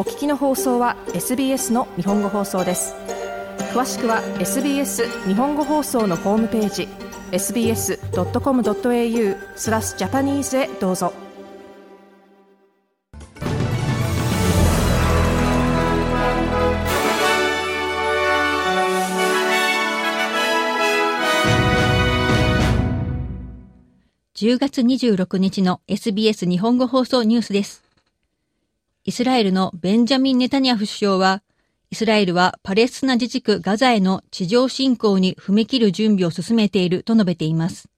お聞きの放送は SBS の日本語放送です詳しくは SBS 日本語放送のホームページ sbs.com.au スラスジャパニーズへどうぞ10月26日の SBS 日本語放送ニュースです。イスラエルのベンジャミン・ネタニヤフ首相は、イスラエルはパレスチナ自治区ガザへの地上侵攻に踏み切る準備を進めていると述べています。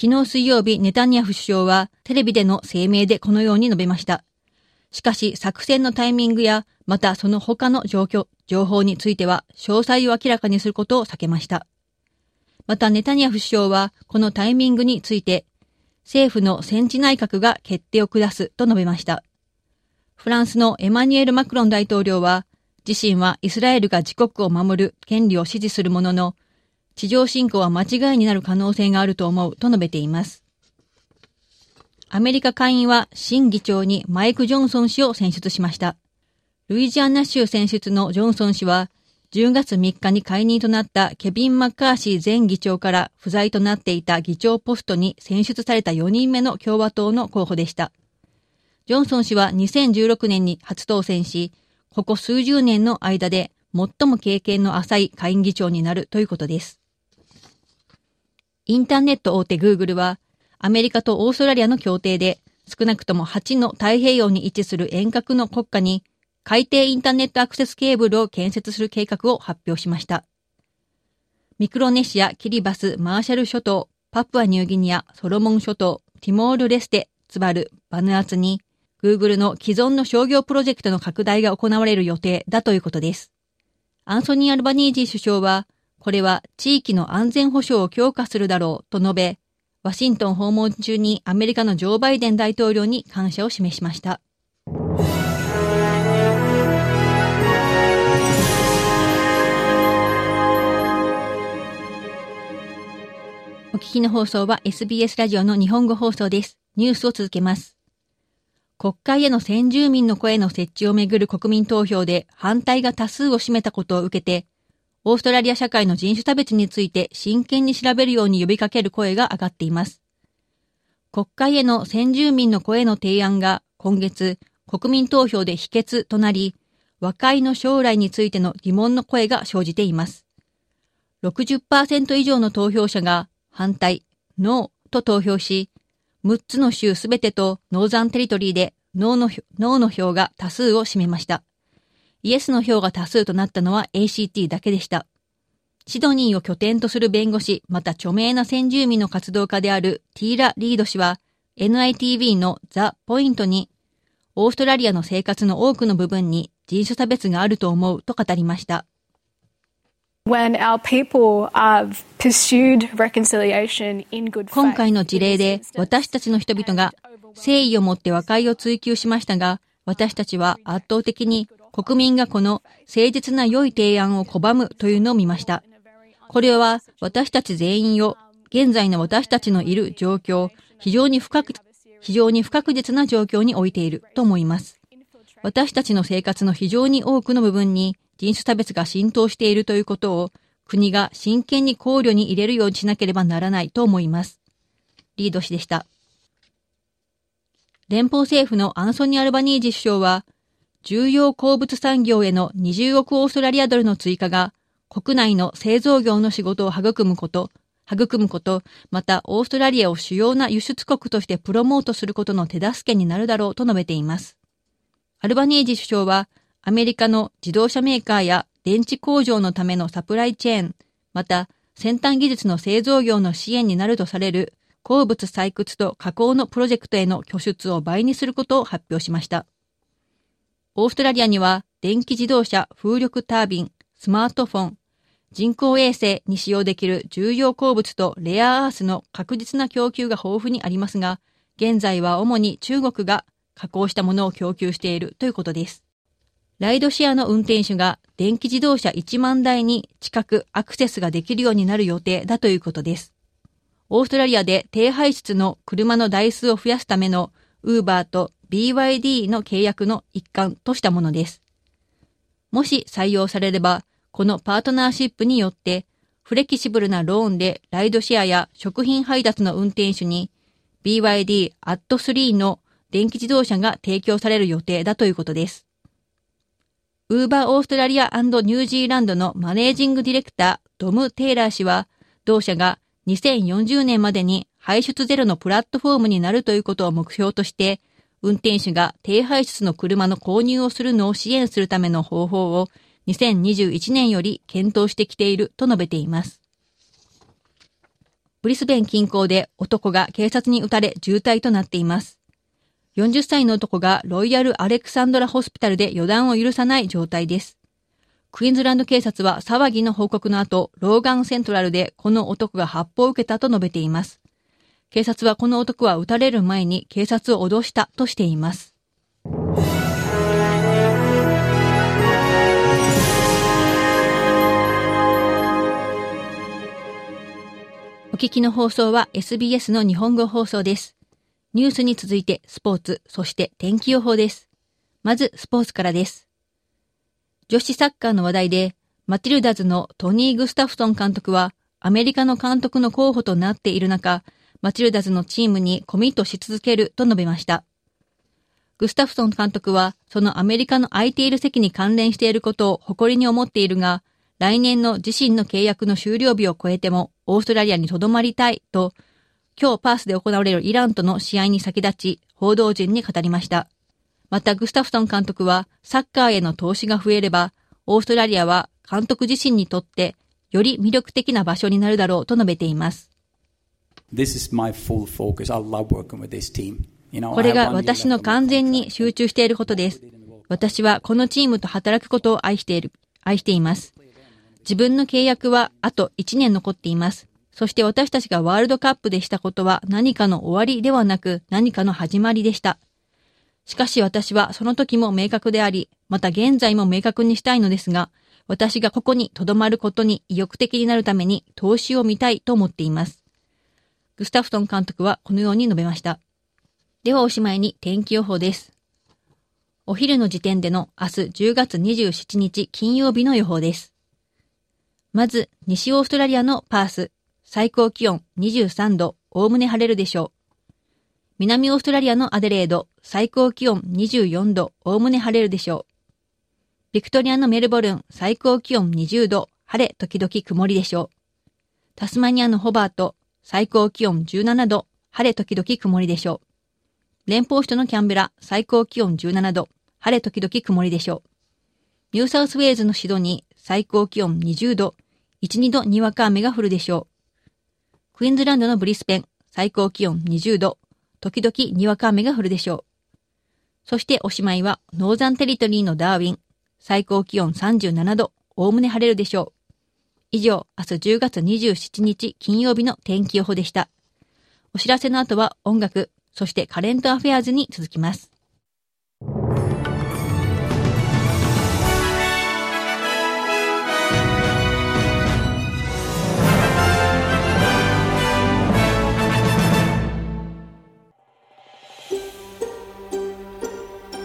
昨日水曜日、ネタニヤフ首相はテレビでの声明でこのように述べました。しかし、作戦のタイミングや、またその他の状況、情報については、詳細を明らかにすることを避けました。また、ネタニヤフ首相は、このタイミングについて、政府の戦地内閣が決定を下すと述べました。フランスのエマニュエル・マクロン大統領は、自身はイスラエルが自国を守る権利を支持するものの、地上侵攻は間違いになる可能性があると思うと述べています。アメリカ下院は新議長にマイク・ジョンソン氏を選出しました。ルイジアナ州選出のジョンソン氏は、10月3日に解任となったケビン・マッカーシー前議長から不在となっていた議長ポストに選出された4人目の共和党の候補でした。ジョンソン氏は2016年に初当選し、ここ数十年の間で最も経験の浅い下院議長になるということです。インターネット大手グーグルは、アメリカとオーストラリアの協定で、少なくとも8の太平洋に位置する遠隔の国家に海底インターネットアクセスケーブルを建設する計画を発表しました。ミクロネシア、キリバス、マーシャル諸島、パプアニューギニア、ソロモン諸島、ティモール・レステ、ツバル、バヌアツに、Google の既存の商業プロジェクトの拡大が行われる予定だということです。アンソニー・アルバニージー首相は、これは地域の安全保障を強化するだろうと述べ、ワシントン訪問中にアメリカのジョー・バイデン大統領に感謝を示しました。お聞きの放送は SBS ラジオの日本語放送です。ニュースを続けます。国会への先住民の声の設置をめぐる国民投票で反対が多数を占めたことを受けて、オーストラリア社会の人種差別について真剣に調べるように呼びかける声が上がっています。国会への先住民の声の提案が今月国民投票で否決となり、和解の将来についての疑問の声が生じています。60%以上の投票者が反対、ノーと投票し、6つの州すべてとノーザンテリトリーでノーのノーの票が多数を占めました。イエスの票が多数となったのは ACT だけでした。シドニーを拠点とする弁護士、また著名な先住民の活動家であるティーラ・リード氏は、NITV のザ・ポイントに、オーストラリアの生活の多くの部分に人種差別があると思うと語りました。今回の事例で私たちの人々が誠意を持って和解を追求しましたが、私たちは圧倒的に国民がこの誠実な良い提案を拒むというのを見ました。これは私たち全員を現在の私たちのいる状況、非常に不確非常に不確実な状況に置いていると思います。私たちの生活の非常に多くの部分に人種差別が浸透しているということを国が真剣に考慮に入れるようにしなければならないと思います。リード氏でした。連邦政府のアンソニー・アルバニージ首相は、重要鉱物産業への20億オーストラリアドルの追加が、国内の製造業の仕事を育むこと、育むこと、またオーストラリアを主要な輸出国としてプロモートすることの手助けになるだろうと述べています。アルバニージ首相は、アメリカの自動車メーカーや電池工場のためのサプライチェーン、また先端技術の製造業の支援になるとされる鉱物採掘と加工のプロジェクトへの拠出を倍にすることを発表しました。オーストラリアには電気自動車、風力タービン、スマートフォン、人工衛星に使用できる重要鉱物とレアアースの確実な供給が豊富にありますが、現在は主に中国が加工したものを供給しているということです。ライドシェアの運転手が電気自動車1万台に近くアクセスができるようになる予定だということです。オーストラリアで低排出の車の台数を増やすためのウーバーと BYD の契約の一環としたものです。もし採用されれば、このパートナーシップによって、フレキシブルなローンでライドシェアや食品配達の運転手に BYD AT3 の電気自動車が提供される予定だということです。ウーバーオーストラリアニュージーランドのマネージングディレクター、ドム・テイラー氏は、同社が2040年までに排出ゼロのプラットフォームになるということを目標として、運転手が低排出の車の購入をするのを支援するための方法を2021年より検討してきていると述べています。ブリスベン近郊で男が警察に撃たれ重体となっています。40歳の男がロイヤル・アレクサンドラ・ホスピタルで予断を許さない状態です。クイーンズランド警察は騒ぎの報告の後、ローガンセントラルでこの男が発砲を受けたと述べています。警察はこの男は撃たれる前に警察を脅したとしています。お聞きの放送は SBS の日本語放送です。ニュースに続いてスポーツ、そして天気予報です。まずスポーツからです。女子サッカーの話題で、マティルダズのトニー・グスタフソン監督は、アメリカの監督の候補となっている中、マティルダズのチームにコミットし続けると述べました。グスタフソン監督は、そのアメリカの空いている席に関連していることを誇りに思っているが、来年の自身の契約の終了日を超えても、オーストラリアに留まりたいと、今日パースで行われるイランとの試合に先立ち、報道陣に語りました。またグスタフソン監督は、サッカーへの投資が増えれば、オーストラリアは監督自身にとって、より魅力的な場所になるだろうと述べています。これが私の完全に集中していることです。私はこのチームと働くことを愛している、愛しています。自分の契約はあと1年残っています。そして私たちがワールドカップでしたことは何かの終わりではなく何かの始まりでした。しかし私はその時も明確であり、また現在も明確にしたいのですが、私がここに留まることに意欲的になるために投資を見たいと思っています。グスタフトン監督はこのように述べました。ではおしまいに天気予報です。お昼の時点での明日10月27日金曜日の予報です。まず、西オーストラリアのパース。最高気温23度、おおむね晴れるでしょう。南オーストラリアのアデレード、最高気温24度、おおむね晴れるでしょう。ビクトリアのメルボルン、最高気温20度、晴れ、時々曇りでしょう。タスマニアのホバート、最高気温17度、晴れ、時々曇りでしょう。連邦首都のキャンベラ、最高気温17度、晴れ、時々曇りでしょう。ニューサウスウェーズのシドニー、最高気温20度、1、2度にわか雨が降るでしょう。クイーンズランドのブリスペン、最高気温20度、時々にわか雨が降るでしょう。そしておしまいは、ノーザンテリトリーのダーウィン、最高気温37度、おおむね晴れるでしょう。以上、明日10月27日金曜日の天気予報でした。お知らせの後は音楽、そしてカレントアフェアーズに続きます。